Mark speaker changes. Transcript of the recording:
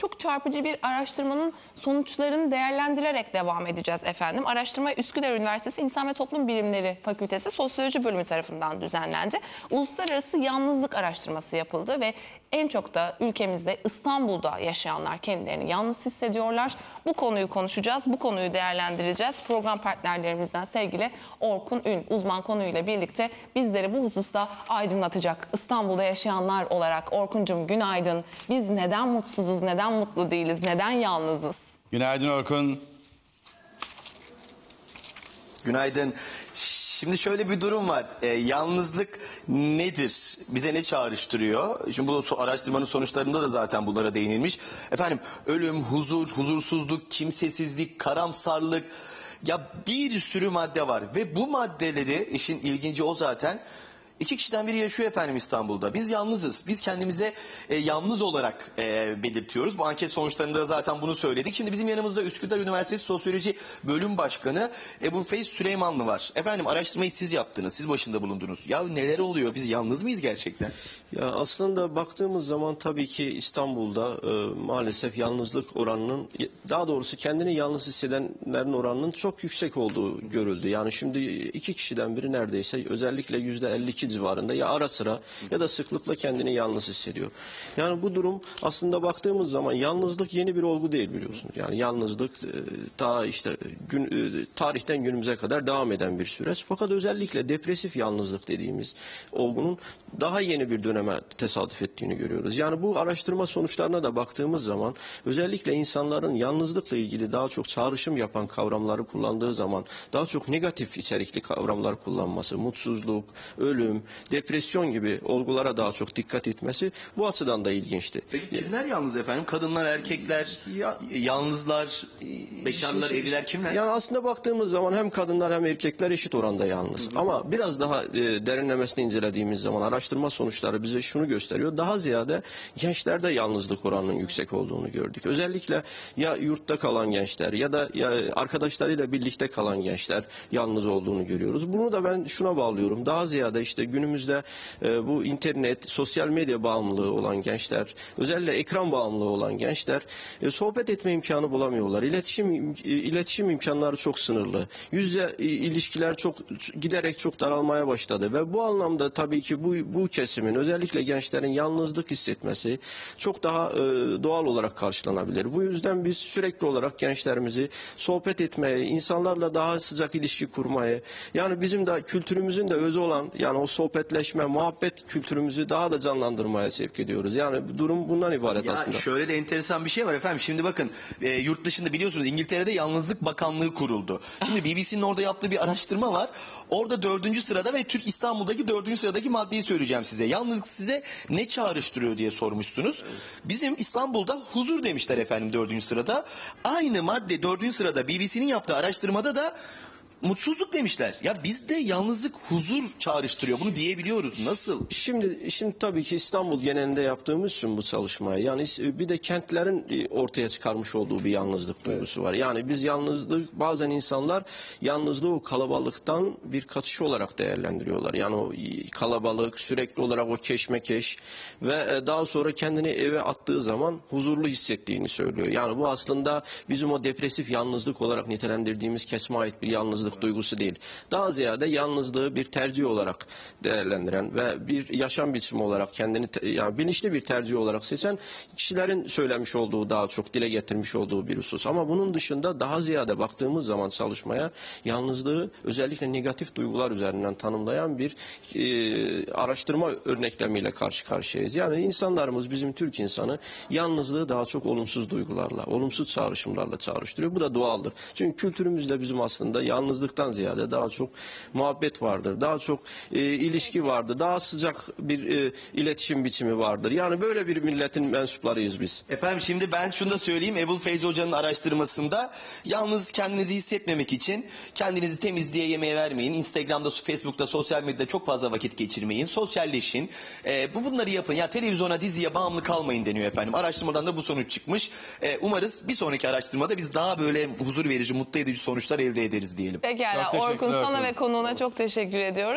Speaker 1: çok çarpıcı bir araştırmanın sonuçlarını değerlendirerek devam edeceğiz efendim. Araştırma Üsküdar Üniversitesi İnsan ve Toplum Bilimleri Fakültesi Sosyoloji Bölümü tarafından düzenlendi. Uluslararası yalnızlık araştırması yapıldı ve en çok da ülkemizde İstanbul'da yaşayanlar kendilerini yalnız hissediyorlar. Bu konuyu konuşacağız, bu konuyu değerlendireceğiz. Program partnerlerimizden sevgili Orkun Ün uzman konuyla birlikte bizleri bu hususta aydınlatacak. İstanbul'da yaşayanlar olarak Orkuncum günaydın. Biz neden mutsuzuz, neden mutlu değiliz, neden yalnızız?
Speaker 2: Günaydın Orkun.
Speaker 3: Günaydın. Şimdi şöyle bir durum var. Ee, yalnızlık nedir? Bize ne çağrıştırıyor? Şimdi bu araştırmanın sonuçlarında da zaten bunlara değinilmiş. Efendim ölüm, huzur, huzursuzluk, kimsesizlik, karamsarlık ya bir sürü madde var ve bu maddeleri işin ilginci o zaten İki kişiden biri yaşıyor efendim İstanbul'da. Biz yalnızız. Biz kendimize e, yalnız olarak e, belirtiyoruz. Bu anket sonuçlarında da zaten bunu söyledik. Şimdi bizim yanımızda Üsküdar Üniversitesi Sosyoloji Bölüm Başkanı Ebu Feyz Süleymanlı var. Efendim araştırmayı siz yaptınız. Siz başında bulundunuz. Ya neler oluyor? Biz yalnız mıyız gerçekten?
Speaker 4: Ya aslında baktığımız zaman tabii ki İstanbul'da e, maalesef yalnızlık oranının daha doğrusu kendini yalnız hissedenlerin oranının çok yüksek olduğu görüldü. Yani şimdi iki kişiden biri neredeyse özellikle yüzde 52 civarında ya ara sıra ya da sıklıkla kendini yalnız hissediyor. Yani bu durum aslında baktığımız zaman yalnızlık yeni bir olgu değil biliyorsunuz. Yani yalnızlık e, ta işte gün, e, tarihten günümüze kadar devam eden bir süreç. Fakat özellikle depresif yalnızlık dediğimiz olgunun daha yeni bir döneme tesadüf ettiğini görüyoruz. Yani bu araştırma sonuçlarına da baktığımız zaman özellikle insanların yalnızlıkla ilgili daha çok çağrışım yapan kavramları kullandığı zaman daha çok negatif içerikli kavramlar kullanması, mutsuzluk, ölüm, depresyon gibi olgulara daha çok dikkat etmesi bu açıdan da ilginçti.
Speaker 3: Peki kimler yalnız efendim? Kadınlar, erkekler,
Speaker 4: Ya-
Speaker 3: yalnızlar, bekarlar,
Speaker 4: Şimdi-
Speaker 3: evliler kimler?
Speaker 4: Yani aslında baktığımız zaman hem kadınlar hem erkekler eşit oranda yalnız. Ama biraz daha e, derinlemesine incelediğimiz zaman araştırma sonuçları bize şunu gösteriyor. Daha ziyade gençlerde yalnızlık oranının yüksek olduğunu gördük. Özellikle ya yurtta kalan gençler ya da ya arkadaşlarıyla birlikte kalan gençler yalnız olduğunu görüyoruz. Bunu da ben şuna bağlıyorum. Daha ziyade işte günümüzde e, bu internet, sosyal medya bağımlılığı olan gençler, özellikle ekran bağımlılığı olan gençler e, sohbet etme imkanı bulamıyorlar. İletişim im- e, iletişim imkanları çok sınırlı. Yüzle e, ilişkiler çok giderek çok daralmaya başladı ve bu anlamda tabii ki bu bu kesimin özellikle gençlerin yalnızlık hissetmesi çok daha e, doğal olarak karşılanabilir. Bu yüzden biz sürekli olarak gençlerimizi sohbet etmeye, insanlarla daha sıcak ilişki kurmayı, yani bizim de kültürümüzün de özü olan yani o sohbetleşme, muhabbet kültürümüzü daha da canlandırmaya sevk ediyoruz. Yani durum bundan ibaret
Speaker 3: Ya
Speaker 4: aslında.
Speaker 3: şöyle de enteresan bir şey var efendim. Şimdi bakın e, yurt dışında biliyorsunuz İngiltere'de Yalnızlık Bakanlığı kuruldu. Şimdi BBC'nin orada yaptığı bir araştırma var. Orada dördüncü sırada ve Türk İstanbul'daki dördüncü sıradaki maddeyi söyleyeceğim size. Yalnızlık size ne çağrıştırıyor diye sormuşsunuz. Bizim İstanbul'da huzur demişler efendim dördüncü sırada. Aynı madde dördüncü sırada BBC'nin yaptığı araştırmada da mutsuzluk demişler. Ya bizde yalnızlık huzur çağrıştırıyor. Bunu diyebiliyoruz. Nasıl?
Speaker 4: Şimdi şimdi tabii ki İstanbul genelinde yaptığımız için bu çalışmayı yani bir de kentlerin e, ortaya çıkarmış olduğu bir yalnızlık duygusu var. Yani biz yalnızlık bazen insanlar yalnızlığı o kalabalıktan bir kaçış olarak değerlendiriyorlar. Yani o kalabalık sürekli olarak o keşmekeş ve e, daha sonra kendini eve attığı zaman huzurlu hissettiğini söylüyor. Yani bu aslında bizim o depresif yalnızlık olarak nitelendirdiğimiz kesme ait bir yalnızlık duygusu değil. Daha ziyade yalnızlığı bir tercih olarak değerlendiren ve bir yaşam biçimi olarak kendini yani bilinçli bir tercih olarak seçen kişilerin söylemiş olduğu daha çok dile getirmiş olduğu bir husus. Ama bunun dışında daha ziyade baktığımız zaman çalışmaya yalnızlığı özellikle negatif duygular üzerinden tanımlayan bir e, araştırma örneklemiyle karşı karşıyayız. Yani insanlarımız bizim Türk insanı yalnızlığı daha çok olumsuz duygularla, olumsuz çağrışımlarla çağrıştırıyor. Bu da doğaldır. Çünkü kültürümüzde bizim aslında yalnızlıktan ziyade daha çok muhabbet vardır. Daha çok e, ilişki vardır. Daha sıcak bir e, iletişim biçimi vardır. Yani böyle bir milletin mensuplarıyız biz.
Speaker 3: Efendim şimdi ben şunu da söyleyeyim. Ebul Feyzi Hoca'nın araştırmasında yalnız kendinizi hissetmemek için kendinizi temizliğe yemeğe vermeyin. Instagram'da, Facebook'ta, sosyal medyada çok fazla vakit geçirmeyin. Sosyalleşin. Ee, bu bunları yapın. Ya televizyona, diziye bağımlı kalmayın deniyor efendim. Araştırmadan da bu sonuç çıkmış. Ee, umarız bir sonraki araştırmada biz daha böyle huzur verici, mutlu edici sonuçlar elde ederiz diyelim.
Speaker 1: Pekala
Speaker 2: Çok
Speaker 1: Orkun sana ve konuğuna çok teşekkür ediyoruz.